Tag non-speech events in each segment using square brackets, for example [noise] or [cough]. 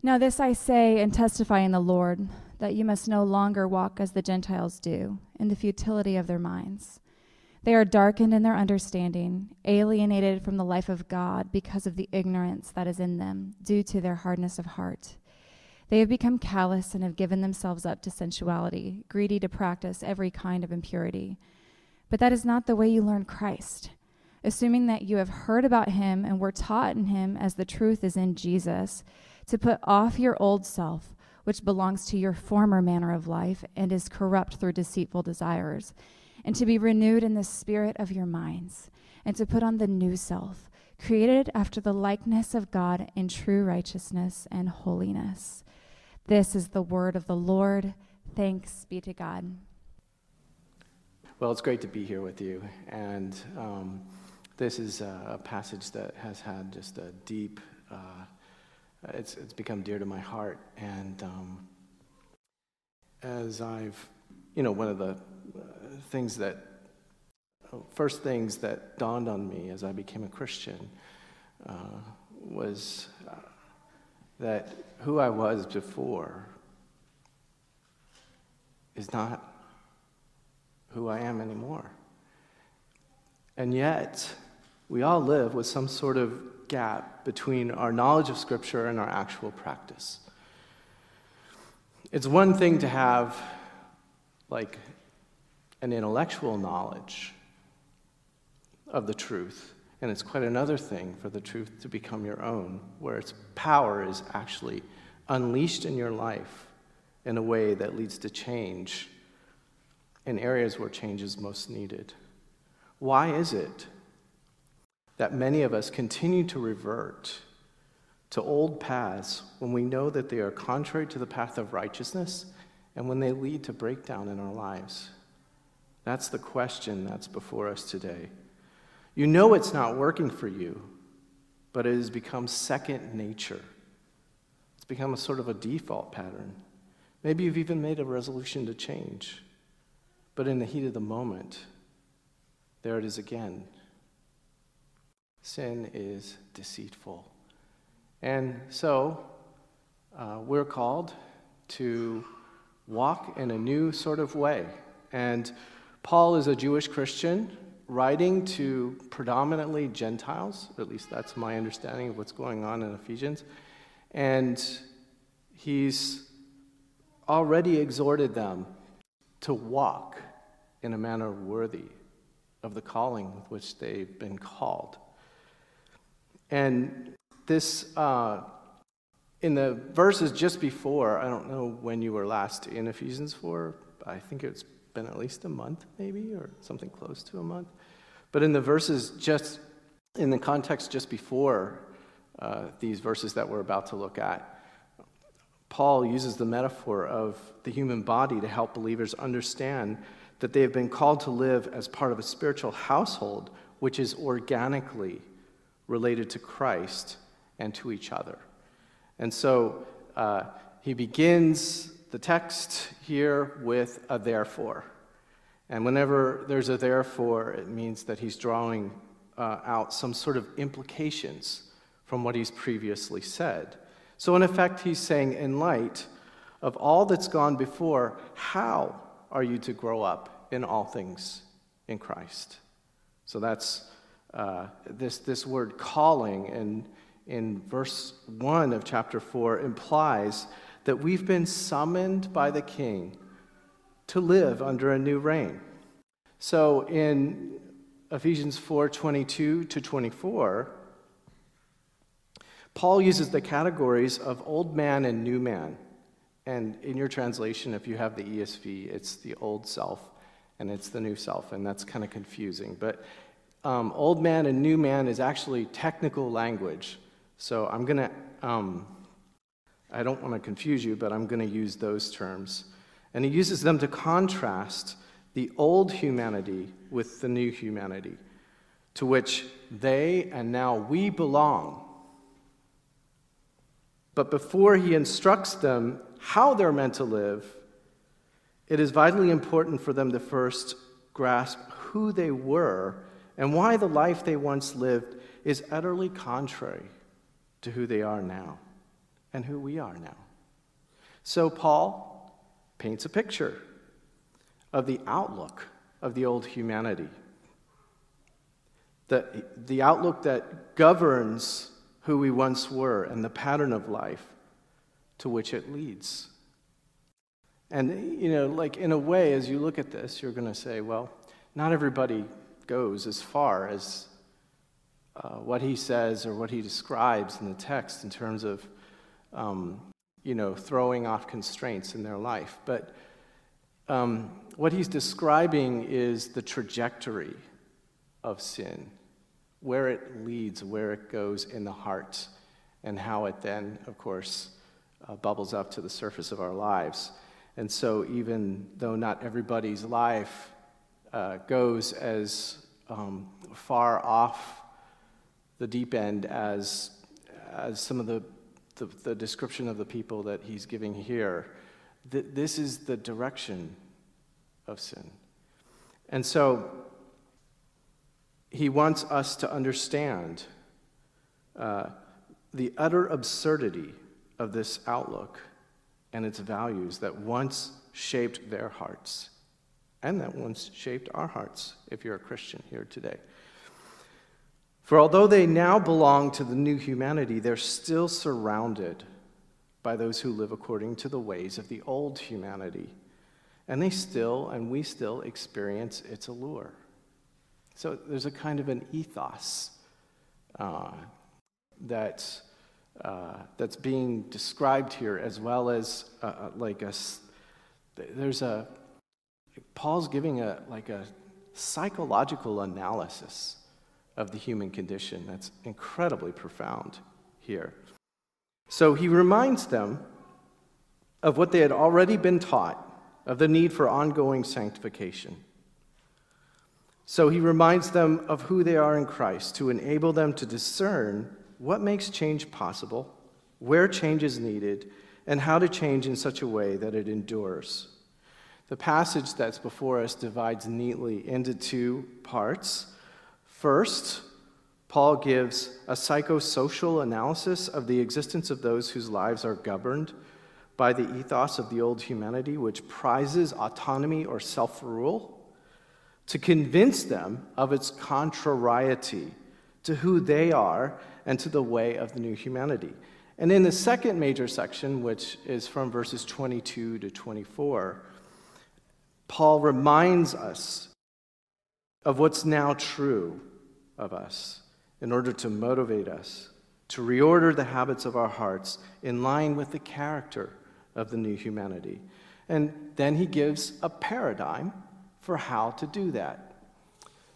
Now, this I say and testify in the Lord, that you must no longer walk as the Gentiles do, in the futility of their minds. They are darkened in their understanding, alienated from the life of God because of the ignorance that is in them, due to their hardness of heart. They have become callous and have given themselves up to sensuality, greedy to practice every kind of impurity. But that is not the way you learn Christ. Assuming that you have heard about him and were taught in him as the truth is in Jesus, to put off your old self, which belongs to your former manner of life and is corrupt through deceitful desires, and to be renewed in the spirit of your minds, and to put on the new self, created after the likeness of God in true righteousness and holiness. This is the word of the Lord. Thanks be to God. Well, it's great to be here with you. And um, this is a, passage that has had just a deep, uh, it's, it's become dear to my heart. And um, as I've, you know, one of the uh, things that, first things that dawned on me as I became a Christian uh, was uh, that who I was before is not who I am anymore. And yet, we all live with some sort of gap between our knowledge of Scripture and our actual practice. It's one thing to have, like, an intellectual knowledge of the truth, and it's quite another thing for the truth to become your own, where its power is actually unleashed in your life in a way that leads to change in areas where change is most needed. Why is it that many of us continue to revert to old paths when we know that they are contrary to the path of righteousness and when they lead to breakdown in our lives? That's the question that's before us today. You know it's not working for you, but it has become second nature. It's become a sort of a default pattern. Maybe you've even made a resolution to change. But in the heat of the moment, there it is again. Sin is deceitful. And so uh, we're called to walk in a new sort of way. And Paul is a Jewish Christian writing to predominantly Gentiles, at least that's my understanding of what's going on in Ephesians. And he's already exhorted them to walk in a manner worthy of the calling with which they've been called. And this, uh, in the verses just before, I don't know when you were last in Ephesians 4, I think it's been at least a month, maybe, or something close to a month. But in the verses just, in the context just before uh, these verses that we're about to look at, Paul uses the metaphor of the human body to help believers understand that they have been called to live as part of a spiritual household which is organically related to Christ and to each other. And so uh, he begins the text here with a therefore. And whenever there's a therefore, it means that he's drawing uh, out some sort of implications from what he's previously said. So, in effect, he's saying, in light of all that's gone before, how are you to grow up in all things in Christ? So that's uh, this, this word calling in, in verse 1 of chapter 4 implies that we've been summoned by the king to live under a new reign. So in Ephesians 4 22 to 24, Paul uses the categories of old man and new man. And in your translation, if you have the ESV, it's the old self and it's the new self, and that's kind of confusing. But um, old man and new man is actually technical language. So I'm going to, um, I don't want to confuse you, but I'm going to use those terms. And he uses them to contrast the old humanity with the new humanity, to which they and now we belong. But before he instructs them how they're meant to live, it is vitally important for them to first grasp who they were and why the life they once lived is utterly contrary to who they are now. and who we are now. So, Paul paints a picture of the outlook of the old humanity, the, the outlook that governs who we once were and the pattern of life to which it leads. And, you know, like in a way, as you look at this, you're going to say, well, not everybody goes as far as uh, what he says or what he describes in the text in terms of, um, you know, throwing off constraints in their life. But um, what he's describing is the trajectory of sin, where it leads, where it goes in the heart, and how it then, of course, uh, bubbles up to the surface of our lives. And so, even though not everybody's life uh, goes as um, far off the deep end as, as some of the, the, the description of the people that he's giving here, th- this is the direction of sin. And so, he wants us to understand uh, the utter absurdity of this outlook and its values that once shaped their hearts and that once shaped our hearts, if you're a Christian here today. For although they now belong to the new humanity, they're still surrounded by those who live according to the ways of the old humanity. And they still, and we still, experience its allure. So there's a kind of an ethos uh, that uh, that's being described here, as well as uh, uh, like a, there's a, Paul's giving a, like a psychological analysis of the human condition that's incredibly profound here. So he reminds them of what they had already been taught of the need for ongoing sanctification. So he reminds them of who they are in Christ to enable them to discern what makes change possible, where change is needed, and how to change in such a way that it endures. The passage that's before us divides neatly into two parts. First, Paul gives a psychosocial analysis of the existence of those whose lives are governed by the ethos of the old humanity, which prizes autonomy or self rule, to convince them of its contrariety to who they are and to the way of the new humanity. And in the second major section, which is from verses 22 to 24, Paul reminds us of what's now true of us in order to motivate us to reorder the habits of our hearts in line with the character of the new humanity. And then he gives a paradigm for how to do that.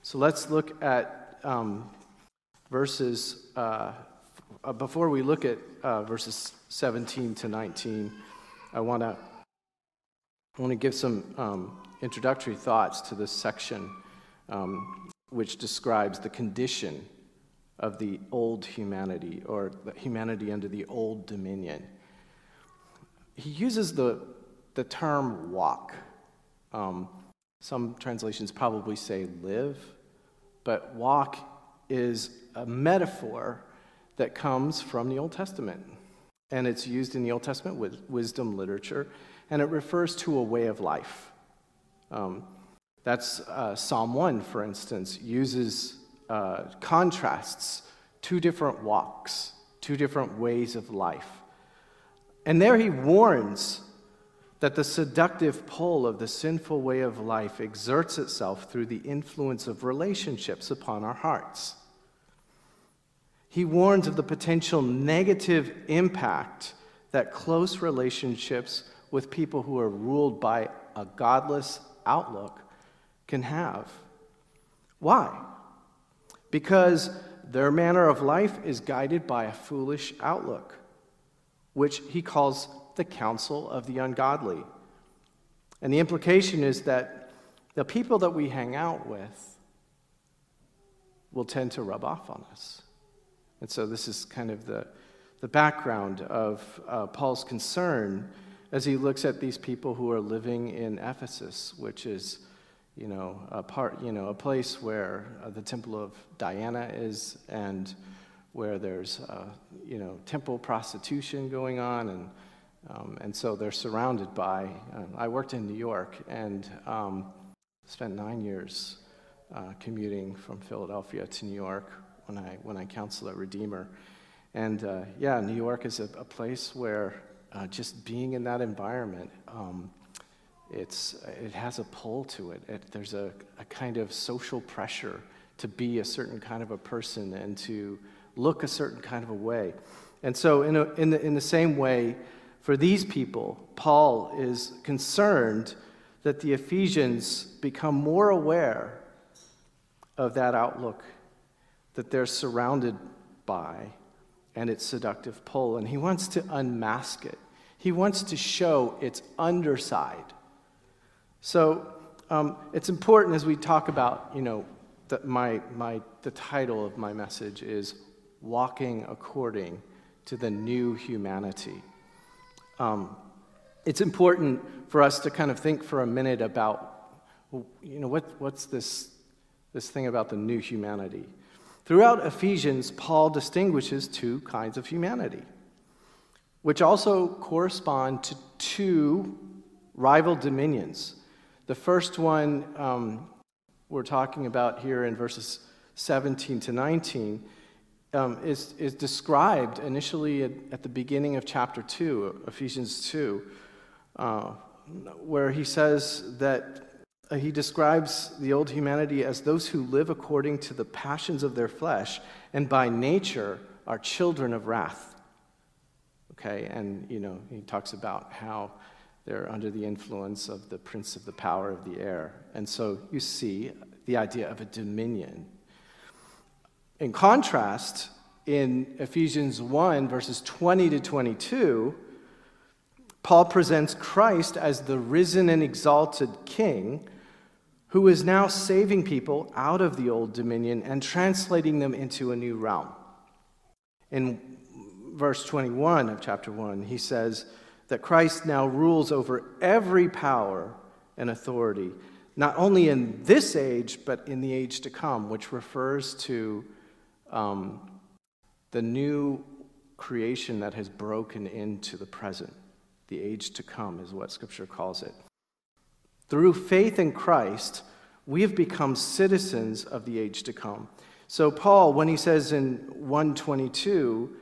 So let's look at um, verses, uh, before we look at uh, verses 17 to 19, I want to I want to give some um, introductory thoughts to this section, um, which describes the condition of the old humanity, or humanity under the old dominion. He uses the, the term walk. Um, some translations probably say live, but walk is a metaphor that comes from the Old Testament. And it's used in the Old Testament with wisdom literature, and it refers to a way of life. Um, that's uh, Psalm 1, for instance, uses uh, contrasts two different walks, two different ways of life. And there he warns that the seductive pull of the sinful way of life exerts itself through the influence of relationships upon our hearts. He warns of the potential negative impact that close relationships with people who are ruled by a godless outlook can have. Why? Because their manner of life is guided by a foolish outlook, which he calls the counsel of the ungodly. And the implication is that the people that we hang out with will tend to rub off on us. And so this is kind of the, the background of uh, Paul's concern as he looks at these people who are living in Ephesus, which is, you know, a part, you know, a place where uh, the temple of Diana is, and where there's, uh, you know, temple prostitution going on, and, um, and so they're surrounded by. Uh, I worked in New York and um, spent nine years uh, commuting from Philadelphia to New York when I, when I counseled at Redeemer. And uh, yeah, New York is a, a place where uh, just being in that environment, um, it's, it has a pull to it. it there's a, a kind of social pressure to be a certain kind of a person and to look a certain kind of a way. And so, in, a, in, the, in the same way, for these people, Paul is concerned that the Ephesians become more aware of that outlook that they're surrounded by and its seductive pull. And he wants to unmask it, he wants to show its underside. So um, it's important as we talk about, you know, that my, my, the title of my message is Walking According to the New Humanity. Um, it's important for us to kind of think for a minute about, you know, what, what's this, this thing about the new humanity? Throughout Ephesians, Paul distinguishes two kinds of humanity, which also correspond to two rival dominions. The first one um, we're talking about here in verses 17 to 19 um, is, is described initially at, at, the beginning of chapter 2, Ephesians 2, uh, where he says that Uh, he describes the old humanity as those who live according to the passions of their flesh and by nature are children of wrath. Okay, and you know, he talks about how they're under the influence of the prince of the power of the air. And so you see the idea of a dominion. In contrast, in Ephesians 1, verses 20 to 22, Paul presents Christ as the risen and exalted king who is now saving people out of the old dominion and translating them into a new realm. In verse 21 of chapter 1, he says that Christ now rules over every power and authority, not only in this age, but in the age to come, which refers to um, the new creation that has broken into the present. The age to come is what Scripture calls it. Through faith in Christ, we have become citizens of the age to come. So Paul, when he says in 122,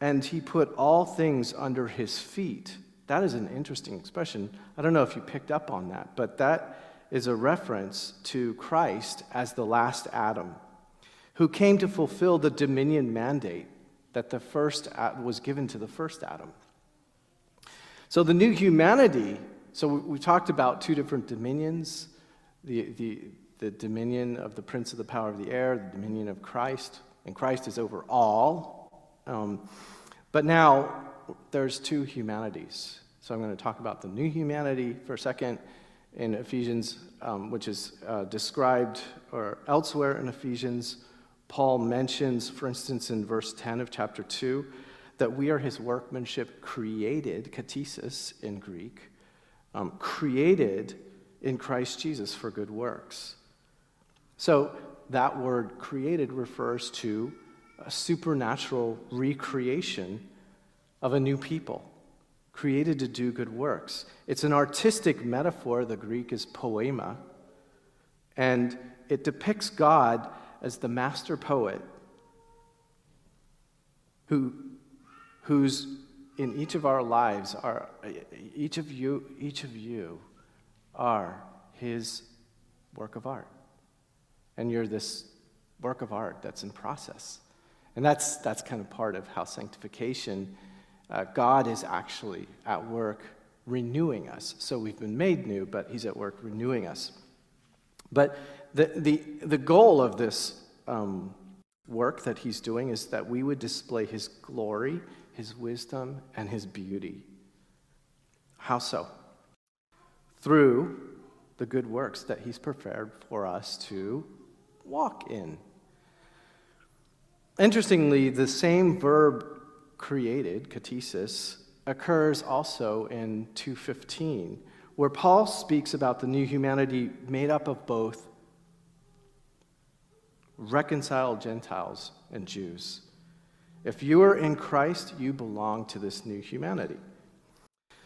and he put all things under his feet, that is an interesting expression. I don't know if you picked up on that, but that is a reference to Christ as the last Adam, who came to fulfill the dominion mandate that the first was given to the first Adam. So the new humanity so we talked about two different dominions the, the, the dominion of the prince of the power of the air, the dominion of Christ, and Christ is over all. Um, but now there's two humanities. So I'm going to talk about the new humanity for a second in Ephesians, um, which is uh, described or elsewhere in Ephesians. Paul mentions, for instance, in verse 10 of chapter 2, that we are his workmanship created, katesis in Greek, um, created in Christ Jesus for good works. So that word created refers to a supernatural recreation of a new people, created to do good works. It's an artistic metaphor. The Greek is poema. And it depicts God as the master poet who, who's in each of our lives are each of you each of you are his work of art. And you're this work of art that's in process. And that's that's kind of part of how sanctification uh, god is actually at work renewing us. So we've been made new but he's at work renewing us. But the the, the goal of this um, work that he's doing is that we would display his glory his wisdom, and his beauty. How so? Through the good works that he's prepared for us to walk in. Interestingly, the same verb created, katesis, occurs also in 215, where Paul speaks about the new humanity made up of both reconciled Gentiles and Jews. If you are in Christ, you belong to this new humanity.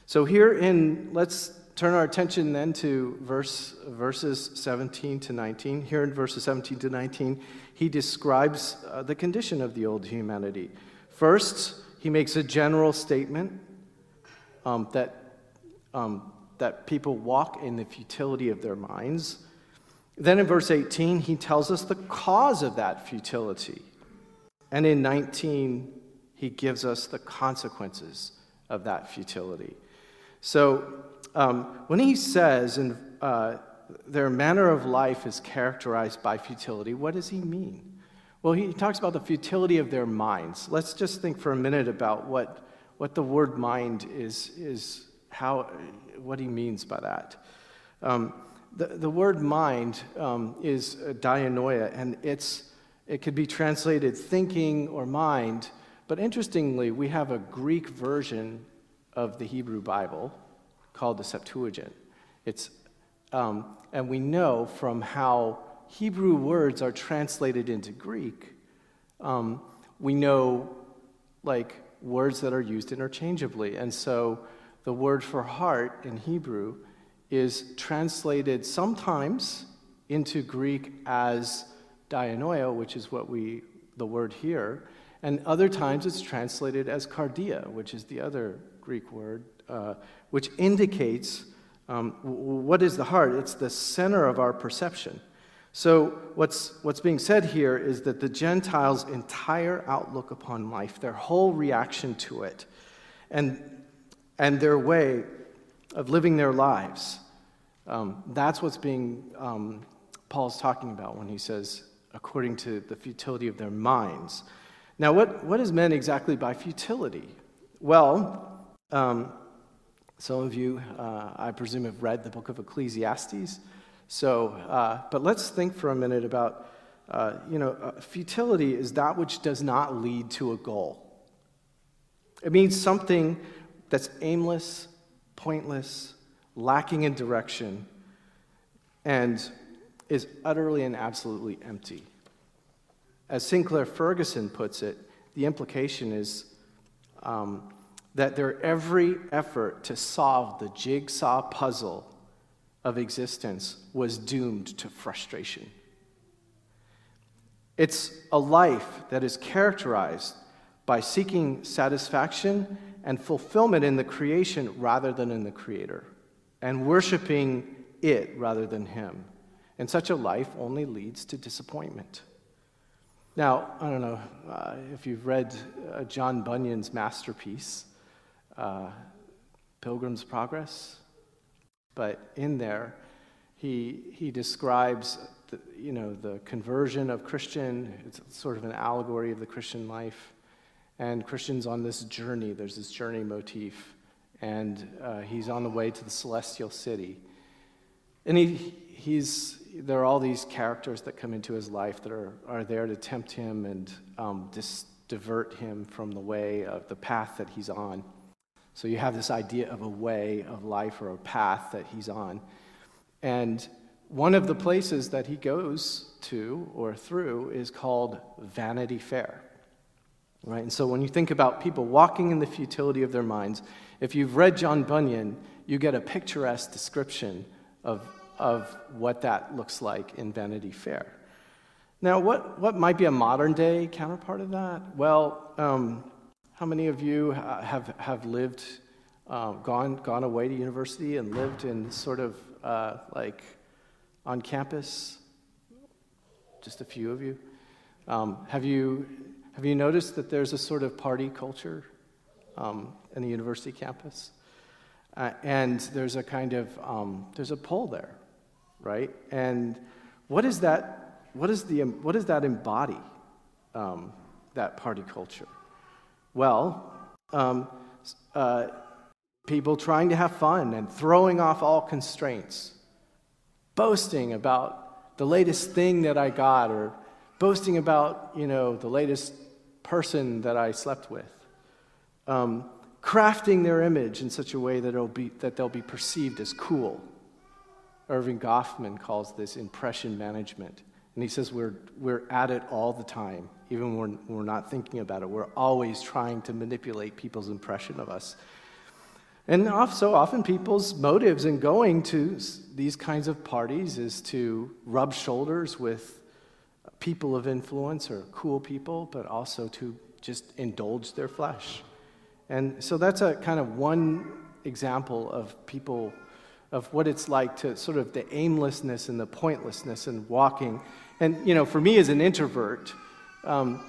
So here in, let's turn our attention then to verse, verses 17 to 19. Here in verses 17 to 19, he describes uh, the condition of the old humanity. First, he makes a general statement um, that, um, that people walk in the futility of their minds. Then in verse 18, he tells us the cause of that futility. And in 19, he gives us the consequences of that futility. So um, when he says in, uh, their manner of life is characterized by futility, what does he mean? Well, he talks about the futility of their minds. Let's just think for a minute about what, what the word mind is, is how, what he means by that. Um, the, the word mind um, is dianoia, and it's, it could be translated thinking or mind. But interestingly, we have a Greek version of the Hebrew Bible called the Septuagint. It's, um, and we know from how Hebrew words are translated into Greek, um, we know like words that are used interchangeably. And so the word for heart in Hebrew is translated sometimes into Greek as dianoia, which is what we, the word here, and other times it's translated as kardia, which is the other Greek word, uh, which indicates um, what is the heart? It's the center of our perception. So, what's, what's being said here is that the Gentiles' entire outlook upon life, their whole reaction to it, and, and their way of living their lives, um, that's what's being, um, Paul's talking about when he says, according to the futility of their minds. Now, what, what is meant exactly by futility? Well, um, some of you, uh, I presume, have read the book of Ecclesiastes. So, uh, but let's think for a minute about, uh, you know, uh, futility is that which does not lead to a goal. It means something that's aimless, pointless, lacking in direction, and is utterly and absolutely empty. As Sinclair Ferguson puts it, the implication is um, that their every effort to solve the jigsaw puzzle of existence was doomed to frustration. It's a life that is characterized by seeking satisfaction and fulfillment in the creation rather than in the Creator, and worshiping it rather than Him. And such a life only leads to disappointment. Now, I don't know uh, if you've read uh, John Bunyan's masterpiece, uh, Pilgrim's Progress. But in there, he, he describes the, you know, the conversion of Christian. It's sort of an allegory of the Christian life. And Christian's on this journey. There's this journey motif. And uh, he's on the way to the celestial city. And he, he's, there are all these characters that come into his life that are, are there to tempt him and um, dis- divert him from the way of the path that he's on. So you have this idea of a way of life or a path that he's on. And one of the places that he goes to or through is called Vanity Fair. Right? And so when you think about people walking in the futility of their minds, if you've read John Bunyan, you get a picturesque description of, of what that looks like in Vanity Fair. Now, what, what might be a modern day counterpart of that? Well, um, how many of you have, have lived, uh, gone, gone away to university and lived in sort of uh, like on campus? Just a few of you. Um, have you. Have you noticed that there's a sort of party culture um, in the university campus? Uh, and there's a kind of, um, there's a pull there, right? And what is that, what, is the, what does that embody, um, that party culture? Well, um, uh, people trying to have fun and throwing off all constraints, boasting about the latest thing that I got, or boasting about, you know, the latest person that I slept with. Um, crafting their image in such a way that, it'll be, that they'll be perceived as cool. Erving Goffman calls this impression management. And he says we're, we're at it all the time, even when we're, we're not thinking about it. We're always trying to manipulate people's impression of us. And so often people's motives in going to these kinds of parties is to rub shoulders with people of influence or cool people, but also to just indulge their flesh. And so that's a kind of one example of people, of what it's like to sort of the aimlessness and the pointlessness and walking. And, you know, for me as an introvert, um,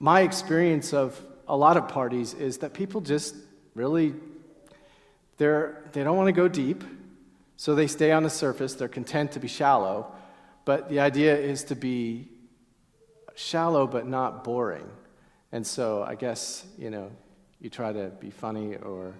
my experience of a lot of parties is that people just really they're, they don't want to go deep, so they stay on the surface. They're content to be shallow. But the idea is to be shallow but not boring. And so I guess, you know, you try to be funny or,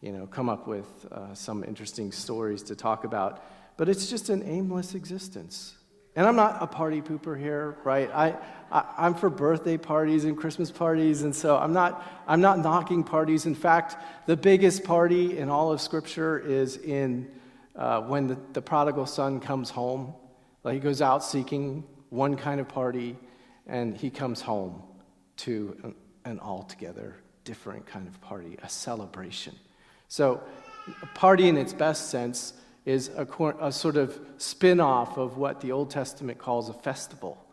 you know, come up with uh, some interesting stories to talk about. But it's just an aimless existence. And I'm not a party pooper here, right? I, I, am for birthday parties and Christmas parties, and so I'm not, I'm not knocking parties. In fact, the biggest party in all of Scripture is in uh, when the, the prodigal son comes home. Like he goes out seeking one kind of party, and he comes home to an, an altogether different kind of party, a celebration. So, a party in its best sense is a, a sort of spin off of what the Old Testament calls a festival.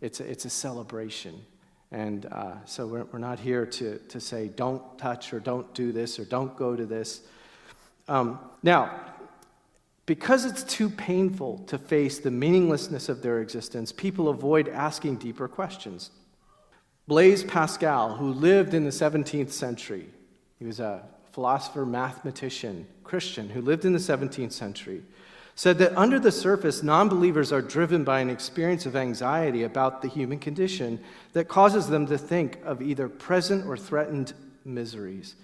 It's a, it's a celebration. And uh, so we're, we're not here to, to say, don't touch or don't do this or don't go to this. Um, now, because it's too painful to face the meaninglessness of their existence, people avoid asking deeper questions. Blaise Pascal, who lived in the 17th century, he was a philosopher, mathematician, Christian who lived in the 17th century, said that under the surface, non believers are driven by an experience of anxiety about the human condition that causes them to think of either present or threatened miseries.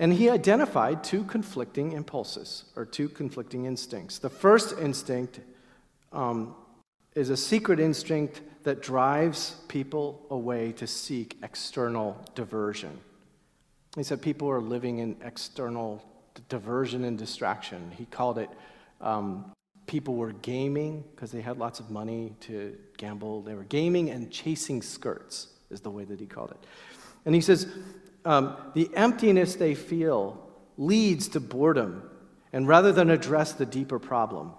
And he identified two conflicting impulses or two conflicting instincts. The first instinct um, is a secret instinct that drives people away to seek external diversion. He said people are living in external diversion and distraction. He called it um, people were gaming because they had lots of money to gamble. They were gaming and chasing skirts, is the way that he called it. And he says um, the emptiness they feel leads to boredom. And rather than address the deeper problem,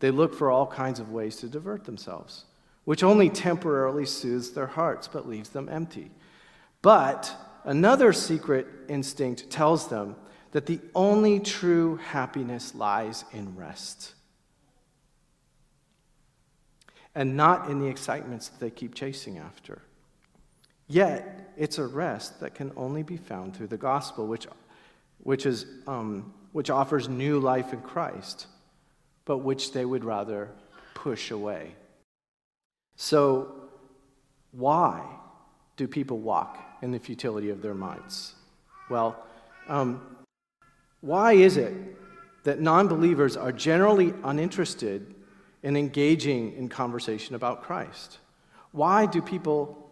they look for all kinds of ways to divert themselves, which only temporarily soothes their hearts but leaves them empty. But Another secret instinct tells them that the only true happiness lies in rest and not in the excitements that they keep chasing after. Yet, it's a rest that can only be found through the gospel, which, which, is, um, which offers new life in Christ, but which they would rather push away. So, why do people walk in the futility of their minds? Well, um, why is it that non believers are generally uninterested in engaging in conversation about Christ? Why do people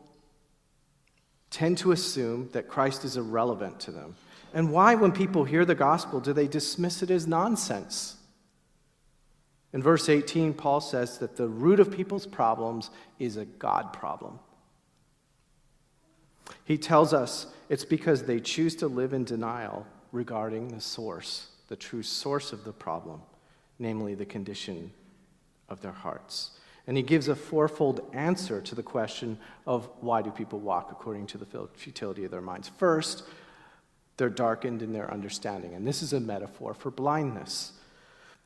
tend to assume that Christ is irrelevant to them? And why, when people hear the gospel, do they dismiss it as nonsense? In verse 18, Paul says that the root of people's problems is a God problem. He tells us it's because they choose to live in denial regarding the source, the true source of the problem, namely the condition of their hearts. And he gives a fourfold answer to the question of why do people walk according to the futility of their minds. First, they're darkened in their understanding. And this is a metaphor for blindness,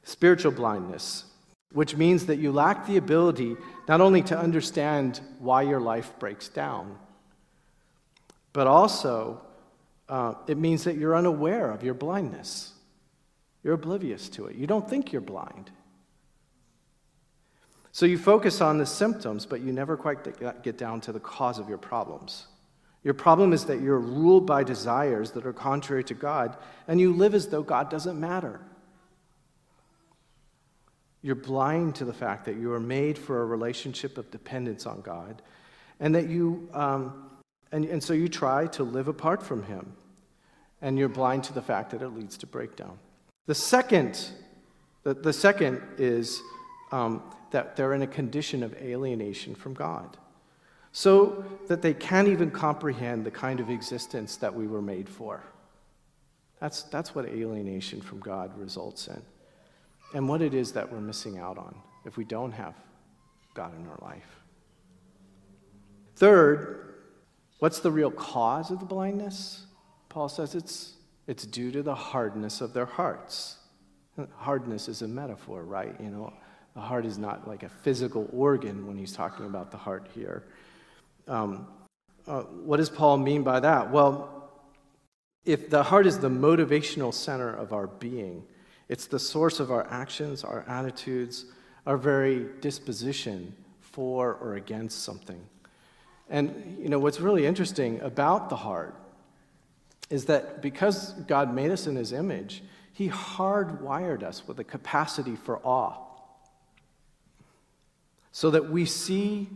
spiritual blindness, which means that you lack the ability not only to understand why your life breaks down, but also uh, it means that you're unaware of your blindness. You're oblivious to it. You don't think you're blind. So you focus on the symptoms, but you never quite get down to the cause of your problems. Your problem is that you're ruled by desires that are contrary to God, and you live as though God doesn't matter. You're blind to the fact that you are made for a relationship of dependence on God, and that you um, and, and so you try to live apart from Him, and you're blind to the fact that it leads to breakdown. The second, the, the second is um, that they're in a condition of alienation from God, so that they can't even comprehend the kind of existence that we were made for. That's, that's what alienation from God results in, and what it is that we're missing out on if we don't have God in our life. Third, what's the real cause of the blindness? Paul says it's, it's due to the hardness of their hearts. Hardness is a metaphor, right? You know, the heart is not like a physical organ when he's talking about the heart here. Um, uh, what does Paul mean by that? Well, if the heart is the motivational center of our being, it's the source of our actions, our attitudes, our very disposition for or against something. And you know what's really interesting about the heart is that because God made us in his image, he hardwired us with a capacity for awe. So that we see,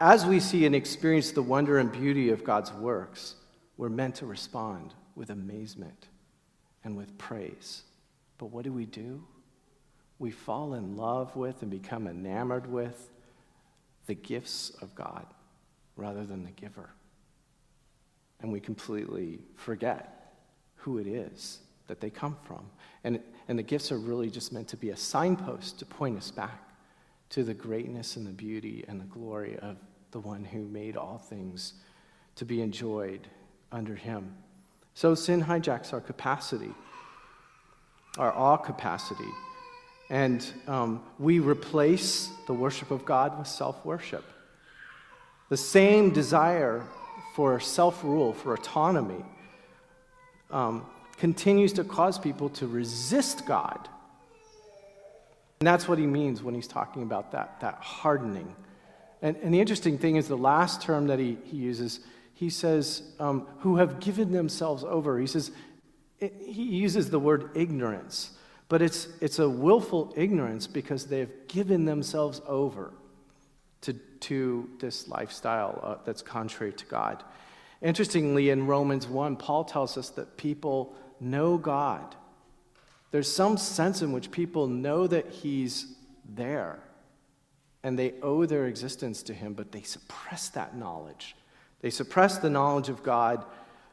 as we see and experience the wonder and beauty of God's works, we're meant to respond with amazement and with praise. But what do we do? We fall in love with and become enamored with the gifts of God rather than the giver. And we completely forget who it is that they come from. And, and the gifts are really just meant to be a signpost to point us back to the greatness and the beauty and the glory of the one who made all things to be enjoyed under him. So sin hijacks our capacity, our awe capacity. And um, we replace the worship of God with self worship. The same desire for self rule, for autonomy, um, continues to cause people to resist God. And that's what he means when he's talking about that, that hardening. And, and the interesting thing is the last term that he, he uses, he says, um, who have given themselves over. He says, it, he uses the word ignorance, but it's, it's a willful ignorance because they've given themselves over to, to this lifestyle uh, that's contrary to God. Interestingly, in Romans 1, Paul tells us that people know God. There's some sense in which people know that He's there and they owe their existence to Him, but they suppress that knowledge. They suppress the knowledge of God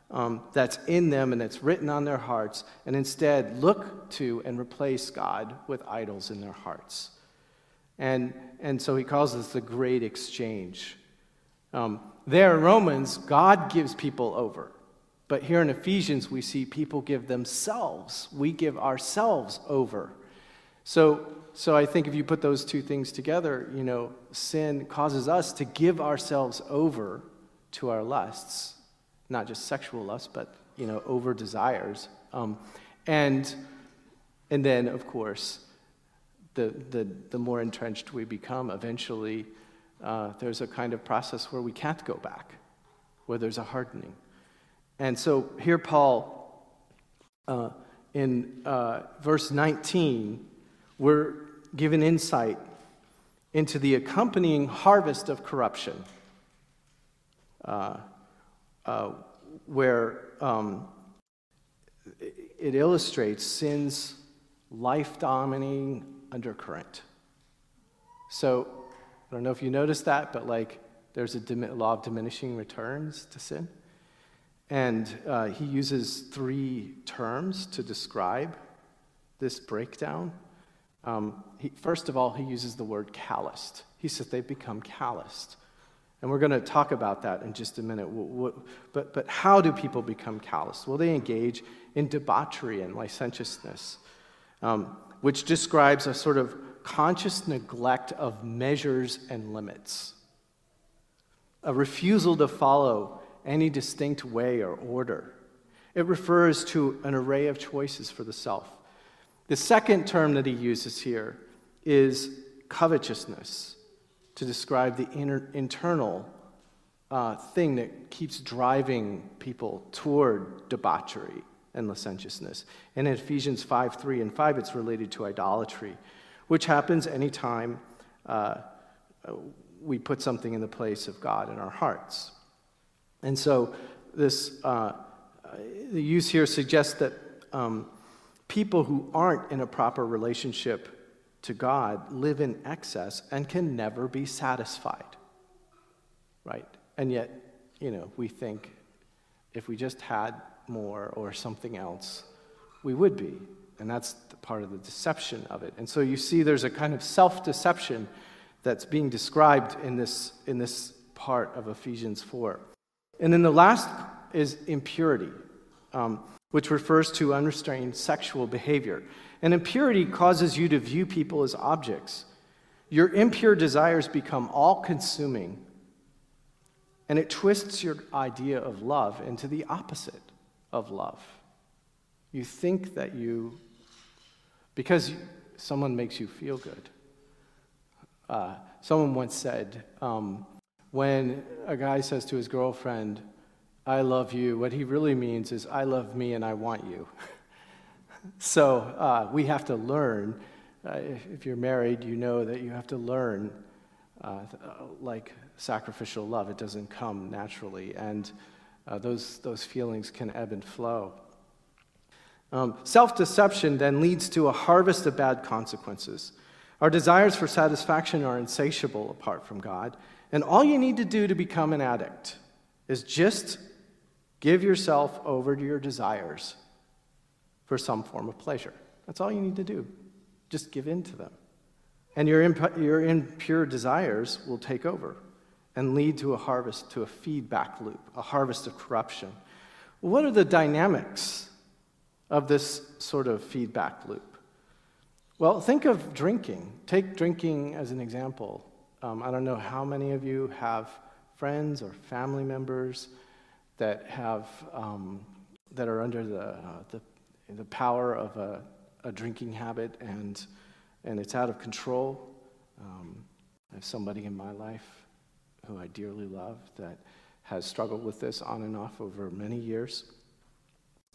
um, that's in them and that's written on their hearts, and instead look to and replace God with idols in their hearts. And, and so he calls this the great exchange. Um, there in Romans, God gives people over. But here in Ephesians, we see people give themselves. We give ourselves over. So, so I think if you put those two things together, you know, sin causes us to give ourselves over to our lusts, not just sexual lusts, but you know, over desires. Um, and and then, of course, the, the, the more entrenched we become, eventually uh, there's a kind of process where we can't go back, where there's a hardening. And so here, Paul, uh, in uh, verse 19, we're given insight into the accompanying harvest of corruption, uh, uh where um, it illustrates sin's life dominating undercurrent. So, I don't know if you noticed that, but like there's a law of diminishing returns to sin. And uh, he uses three terms to describe this breakdown. Um, he, first of all, he uses the word calloused. He says they've become calloused. And we're going to talk about that in just a minute. But, but how do people become calloused? Well, they engage in debauchery and licentiousness, um, which describes a sort of conscious neglect of measures and limits, a refusal to follow any distinct way or order. It refers to an array of choices for the self. The second term that he uses here is covetousness to describe the inner, internal uh, thing that keeps driving people toward debauchery and licentiousness. And in Ephesians 5 3 and 5, it's related to idolatry, which happens anytime uh, we put something in the place of God in our hearts. And so this, uh, the use here suggests that um, people who aren't in a proper relationship to God live in excess and can never be satisfied. Right? And yet, you know, we think if we just had more or something else, we would be. And that's part of the deception of it. And so you see there's a kind of self deception that's being described in this, in this part of Ephesians 4. And then the last is impurity, um, which refers to unrestrained sexual behavior. And impurity causes you to view people as objects. Your impure desires become all consuming, and it twists your idea of love into the opposite of love. You think that you, because someone makes you feel good. Uh, someone once said, um, when a guy says to his girlfriend, I love you, what he really means is, I love me and I want you. [laughs] so uh, we have to learn. Uh, if, if, you're married, you know that you have to learn uh, like sacrificial love. It doesn't come naturally, and uh, those, those feelings can ebb and flow. Um, Self deception then leads to a harvest of bad consequences. Our desires for satisfaction are insatiable apart from God, and all you need to do to become an addict is just give yourself over to your desires for some form of pleasure. That's all you need to do. Just give in to them. And your, imp- your impure desires will take over and lead to a harvest, to a feedback loop, a harvest of corruption. What are the dynamics of this sort of feedback loop? Well, think of drinking. Take drinking as an example. Um, I don't know how many of you have friends or family members that have um, that are under the, uh, the the power of a, a drinking habit, and, and it's out of control. Um, I have somebody in my life who I dearly love that has struggled with this on and off over many years.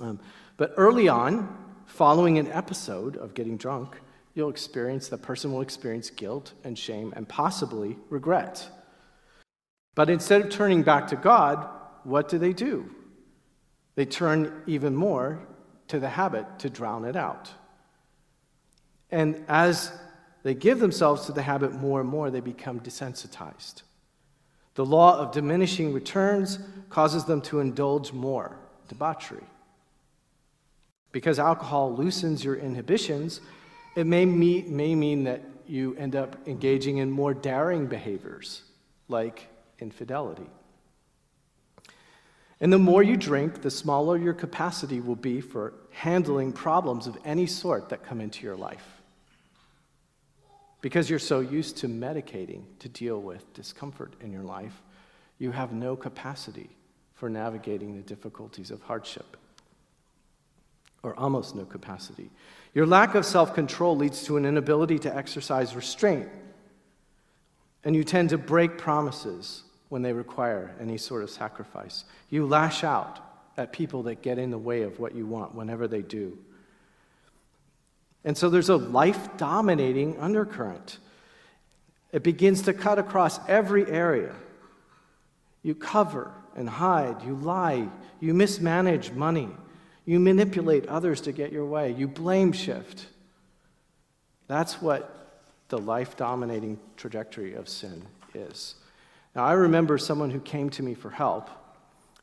Um, but early on, following an episode of getting drunk, you'll experience, the person will experience guilt and shame and possibly regret. But instead of turning back to God, what do they do? They turn even more to the habit to drown it out. And as they give themselves to the habit more and more, they become desensitized. The law of diminishing returns causes them to indulge more debauchery. Because alcohol loosens your inhibitions, it may, may mean that you end up engaging in more daring behaviors, like infidelity. And the more you drink, the smaller your capacity will be for handling problems of any sort that come into your life. Because you're so used to medicating to deal with discomfort in your life, you have no capacity for navigating the difficulties of hardship, or almost no capacity. Your lack of self control leads to an inability to exercise restraint, and you tend to break promises when they require any sort of sacrifice. You lash out at people that get in the way of what you want whenever they do. And so there's a life dominating undercurrent. It begins to cut across every area. You cover and hide, you lie, you mismanage money, you manipulate others to get your way, you blame shift. That's what the life dominating trajectory of sin is. Now, I remember someone who came to me for help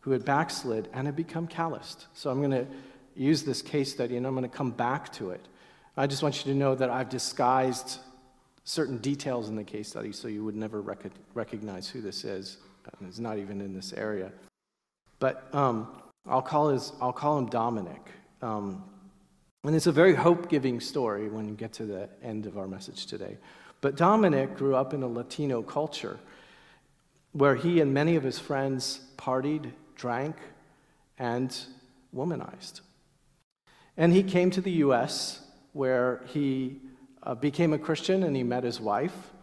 who had backslid and had become calloused. So I'm going to use this case study and I'm going to come back to it. I just want you to know that I've disguised certain details in the case study so you would never rec- recognize who this is. It's not even in this area. But um, I'll, call his, I'll call him Dominic. Um, and it's a very hope giving story when you get to the end of our message today. But Dominic grew up in a Latino culture where he and many of his friends partied, drank, and womanized. And he came to the U.S., where he uh, became a Christian and he met his wife.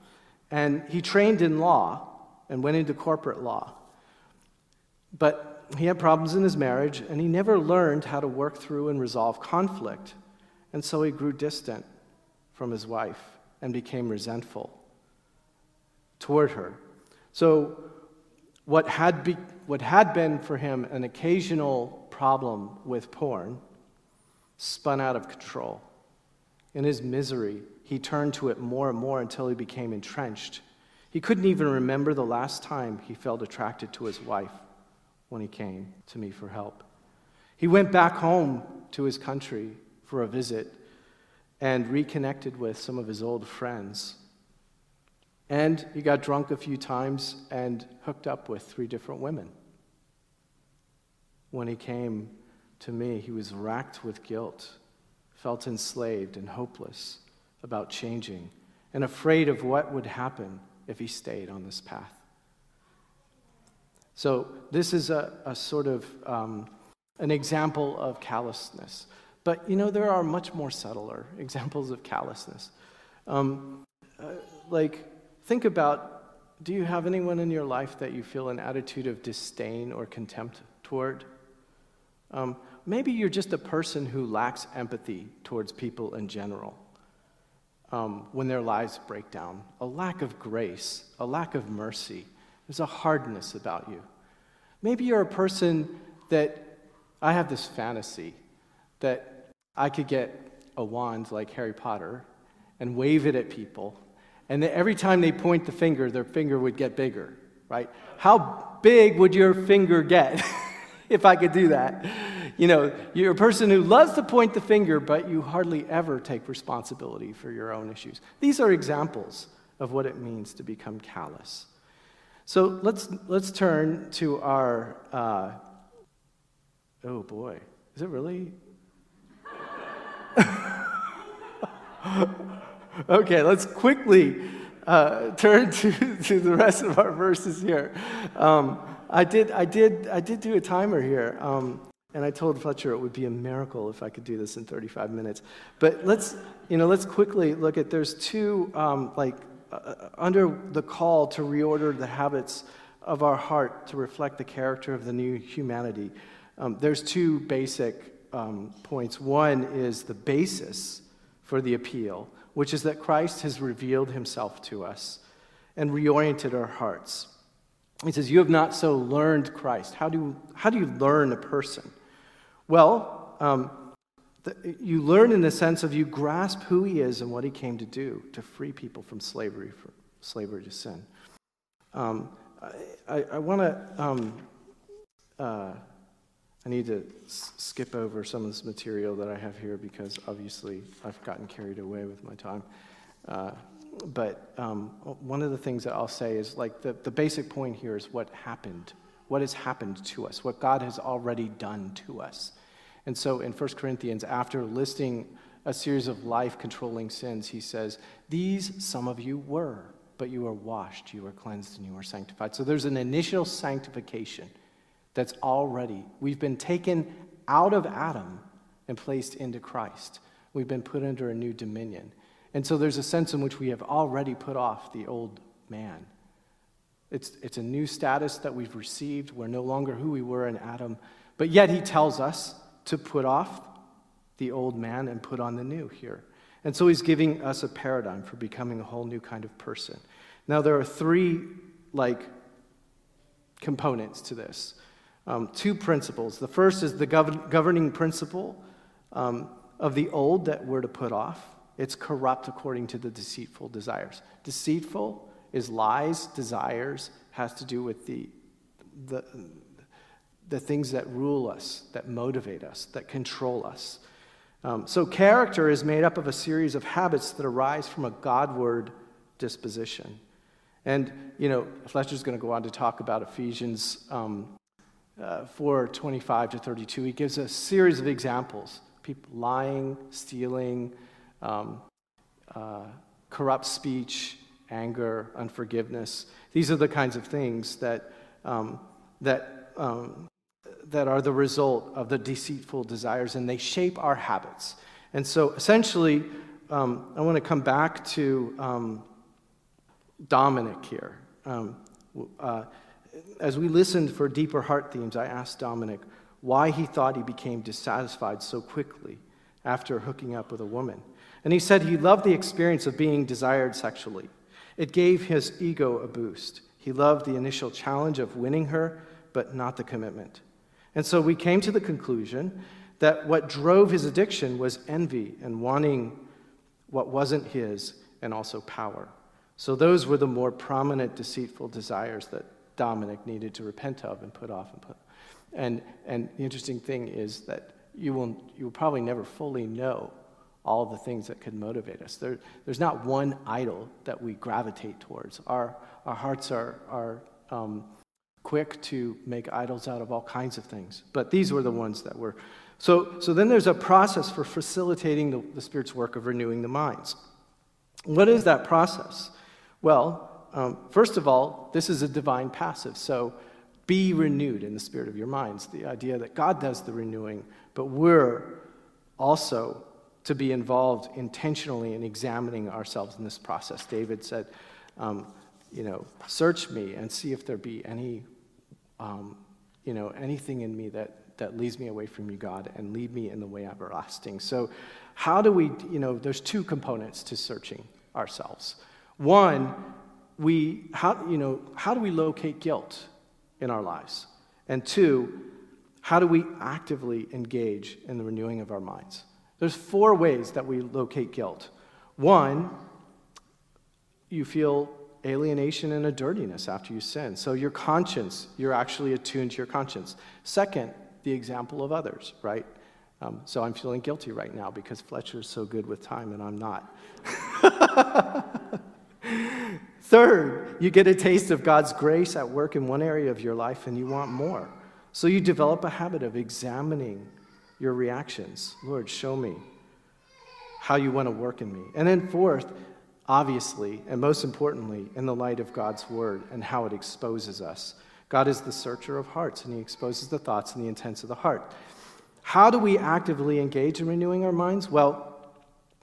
And he trained in law and went into corporate law. But he had problems in his marriage, and he never learned how to work through and resolve conflict. And so he grew distant from his wife and became resentful toward her. So, what had, be, what had been for him an occasional problem with porn spun out of control. In his misery, he turned to it more and more until he became entrenched. He couldn't even remember the last time he felt attracted to his wife when he came to me for help. He went back home to his country for a visit and reconnected with some of his old friends. And he got drunk a few times and hooked up with three different women. When he came to me, he was racked with guilt, felt enslaved and hopeless about changing, and afraid of what would happen if he stayed on this path. So, this is a, a sort of um, an example of callousness. But you know, there are much more subtler [laughs] examples of callousness. Um, uh, like, think about do you have anyone in your life that you feel an attitude of disdain or contempt toward? Um, maybe you're just a person who lacks empathy towards people in general um, when their lives break down, a lack of grace, a lack of mercy. There's a hardness about you. Maybe you're a person that I have this fantasy that I could get a wand like Harry Potter and wave it at people, and that every time they point the finger, their finger would get bigger, right? How big would your finger get [laughs] if I could do that? You know, you're a person who loves to point the finger, but you hardly ever take responsibility for your own issues. These are examples of what it means to become callous. So let's, let's turn to our. Uh, oh boy, is it really? [laughs] okay, let's quickly uh, turn to, to the rest of our verses here. Um, I, did, I, did, I did do a timer here. Um, and I told Fletcher it would be a miracle if I could do this in 35 minutes. But let's, you know, let's quickly look at there's two, um, like, uh, uh, under the call to reorder the habits of our heart to reflect the character of the new humanity. Um, there's two basic um, points. One is the basis for the appeal, which is that Christ has revealed himself to us and reoriented our hearts. He says, You have not so learned Christ. How do, how do you learn a person? Well, um, the, you learn in the sense of you grasp who he is and what he came to do to free people from slavery, from slavery to sin. Um, I, I want to. Um, uh, I need to s- skip over some of this material that I have here because obviously I've gotten carried away with my time. Uh, but um, one of the things that I'll say is like the, the basic point here is what happened, what has happened to us, what God has already done to us. And so in 1 Corinthians, after listing a series of life controlling sins, he says, These some of you were, but you are washed, you are cleansed, and you are sanctified. So there's an initial sanctification that's already, we've been taken out of Adam and placed into Christ. We've been put under a new dominion. And so there's a sense in which we have already put off the old man. It's, it's a new status that we've received. We're no longer who we were in Adam. But yet he tells us to put off the old man and put on the new here. And so he's giving us a paradigm for becoming a whole new kind of person. Now, there are three, like, components to this. Um, two principles. The first is the gov- governing principle um, of the old that we're to put off. It's corrupt according to the deceitful desires. Deceitful is lies, desires, has to do with the, the, the things that rule us, that motivate us, that control us. Um, so, character is made up of a series of habits that arise from a Godward disposition. And, you know, Fletcher's going to go on to talk about Ephesians um, uh, 4 25 to 32. He gives a series of examples people lying, stealing, um, uh, corrupt speech, anger, unforgiveness. These are the kinds of things that, um, that um, that are the result of the deceitful desires, and they shape our habits. And so essentially, um, I want to come back to um, Dominic here. Um, uh, as we listened for deeper heart themes, I asked Dominic why he thought he became dissatisfied so quickly after hooking up with a woman. And he said he loved the experience of being desired sexually. It gave his ego a boost. He loved the initial challenge of winning her, but not the commitment. And so we came to the conclusion that what drove his addiction was envy and wanting what wasn't his, and also power. So those were the more prominent deceitful desires that Dominic needed to repent of and put off and put. And, and the interesting thing is that you will, you will probably never fully know all the things that could motivate us. There, there's not one idol that we gravitate towards. Our, our hearts are, are um, quick to make idols out of all kinds of things. But these were the ones that were. So, so then there's a process for facilitating the, the Spirit's work of renewing the minds. What is that process? Well, um, first of all, this is a divine passive. So be renewed in the spirit of your minds. The idea that God does the renewing, but we're also to be involved intentionally in examining ourselves in this process. David said, um, you know, search me and see if there be any, um, you know, anything in me that, that leads me away from you, God, and lead me in the way everlasting. So, how do we, you know, there's two components to searching ourselves. One, we, how, you know, how do we locate guilt in our lives? And two, how do we actively engage in the renewing of our minds? There's four ways that we locate guilt. One, you feel alienation and a dirtiness after you sin. So your conscience, you're actually attuned to your conscience. Second, the example of others, right? Um, so I'm feeling guilty right now because Fletcher's so good with time and I'm not. [laughs] Third, you get a taste of God's grace at work in one area of your life and you want more. So you develop a habit of examining your reactions. Lord, show me how you want to work in me. And then, fourth, obviously, and most importantly, in the light of God's word and how it exposes us. God is the searcher of hearts, and he exposes the thoughts and the intents of the heart. How do we actively engage in renewing our minds? Well,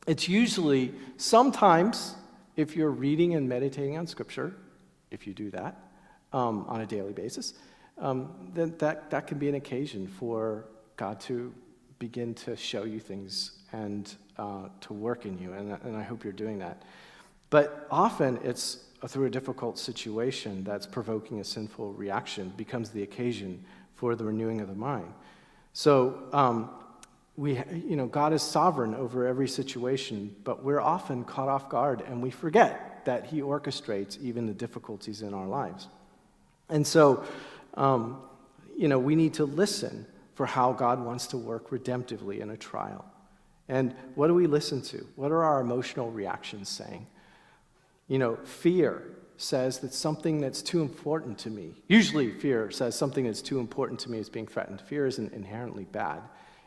it's usually sometimes if you're reading and meditating on Scripture, if you do that um, on a daily basis, um, then that, that can be an occasion for God to begin to show you things and uh, to work in you. And, and I hope you're doing that. But often it's through a difficult situation that's provoking a sinful reaction becomes the occasion for the renewing of the mind. So, um, we, you know, God is sovereign over every situation, but we're often caught off guard and we forget that He orchestrates even the difficulties in our lives. And so, um, you know, we need to listen for how God wants to work redemptively in a trial. And what do we listen to? What are our emotional reactions saying? You know, fear says that something that's too important to me, usually fear says something that's too important to me is being threatened. Fear isn't inherently bad,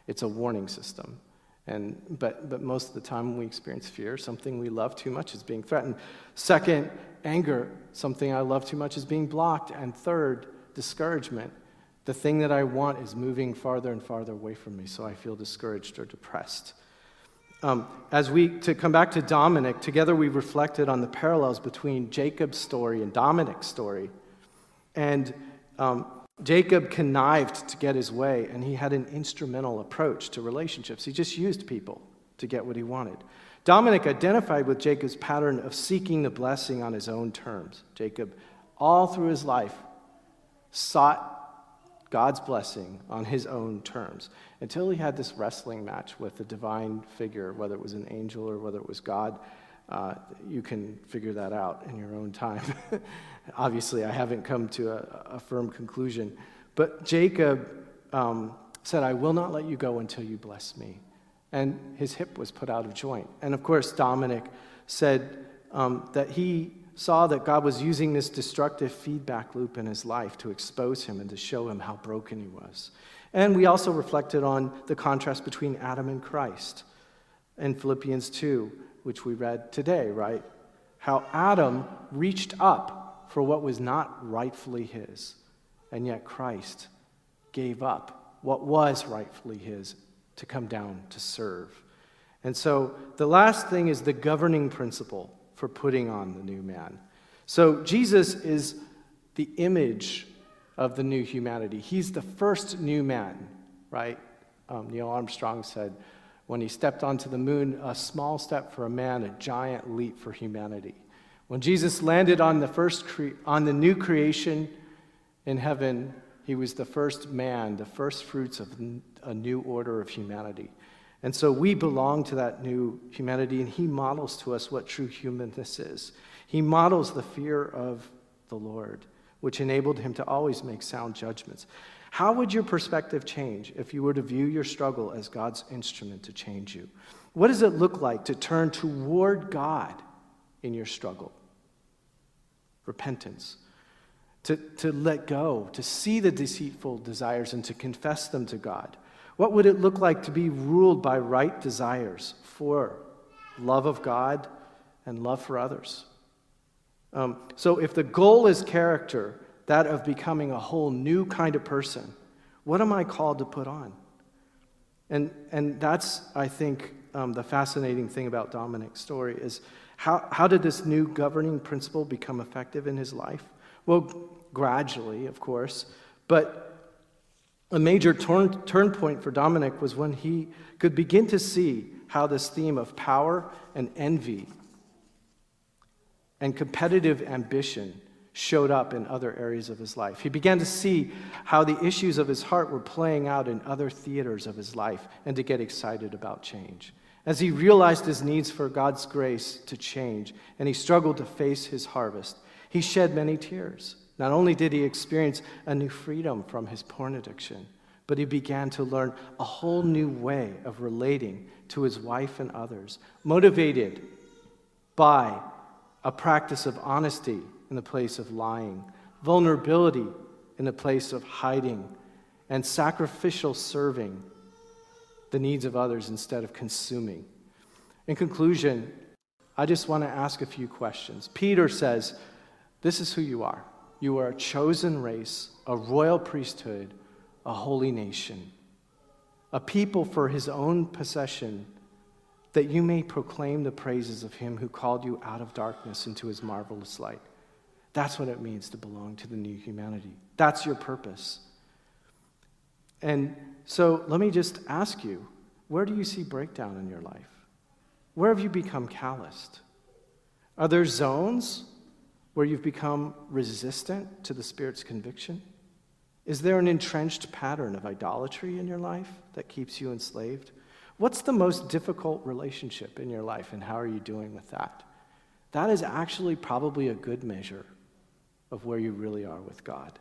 it's a warning system. And, but, but most of the time when we experience fear, something we love too much is being threatened. Second, anger, something I love too much is being blocked. And third, discouragement, the thing that I want is moving farther and farther away from me, so I feel discouraged or depressed. Um, as we, to come back to Dominic, together we reflected on the parallels between Jacob's story and Dominic's story. And um, Jacob connived to get his way, and he had an instrumental approach to relationships. He just used people to get what he wanted. Dominic identified with Jacob's pattern of seeking the blessing on his own terms. Jacob, all through his life, sought God's blessing on his own terms until he had this wrestling match with a divine figure, whether it was an angel or whether it was God. Uh, you can figure that out in your own time. [laughs] Obviously, I haven't come to a, a firm conclusion. But Jacob um, said, I will not let you go until you bless me. And his hip was put out of joint. And of course, Dominic said um, that he saw that God was using this destructive feedback loop in his life to expose him and to show him how broken he was. And we also reflected on the contrast between Adam and Christ in Philippians 2, which we read today, right? How Adam reached up for what was not rightfully his, and yet Christ gave up what was rightfully his to come down to serve. And so the last thing is the governing principle for putting on the new man. So Jesus is the image of the new humanity. He's the first new man, right? Um, Neil Armstrong said, when he stepped onto the moon, a small step for a man, a giant leap for humanity. When Jesus landed on the first cre- on the new creation in heaven, he was the first man, the first fruits of a new order of humanity. And so we belong to that new humanity, and he models to us what true humanness is. He models the fear of the Lord, which enabled him to always make sound judgments. How would your perspective change if you were to view your struggle as God's instrument to change you? What does it look like to turn toward God in your struggle? Repentance. To, to let go, to see the deceitful desires and to confess them to God. What would it look like to be ruled by right desires for love of God and love for others? Um, so, if the goal is character, that of becoming a whole new kind of person, what am I called to put on? And, and that's, I think, um, the fascinating thing about Dominic's story is how, how did this new governing principle become effective in his life? Well, gradually, of course, but a major turn, turn point for Dominic was when he could begin to see how this theme of power and envy and competitive ambition showed up in other areas of his life. He began to see how the issues of his heart were playing out in other theaters of his life and to get excited about change. As he realized his needs for God's grace to change and he struggled to face his harvest, he shed many tears. Not only did he experience a new freedom from his porn addiction, but he began to learn a whole new way of relating to his wife and others, motivated by a practice of honesty in the place of lying, vulnerability in the place of hiding, and sacrificial serving the needs of others instead of consuming. In conclusion, I just want to ask a few questions. Peter says, This is who you are. You are a chosen race, a royal priesthood, a holy nation, a people for his own possession, that you may proclaim the praises of him who called you out of darkness into his marvelous light. That's what it means to belong to the new humanity. That's your purpose. And so let me just ask you where do you see breakdown in your life? Where have you become calloused? Are there zones where you've become resistant to the Spirit's conviction? Is there an entrenched pattern of idolatry in your life that keeps you enslaved? What's the most difficult relationship in your life, and how are you doing with that? That is actually probably a good measure of where you really are with God.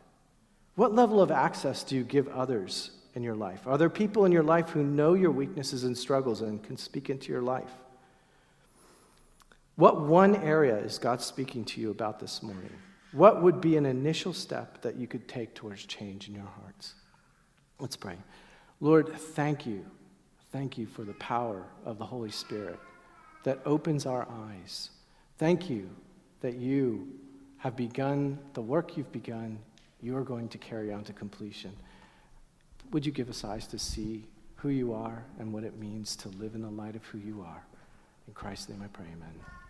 What level of access do you give others in your life? Are there people in your life who know your weaknesses and struggles and can speak into your life? What one area is God speaking to you about this morning? What would be an initial step that you could take towards change in your hearts? Let's pray. Lord, thank you. Thank you for the power of the Holy Spirit that opens our eyes. Thank you that you have begun the work you've begun, you are going to carry on to completion. Would you give us eyes to see who you are and what it means to live in the light of who you are? In Christ's name I pray, amen.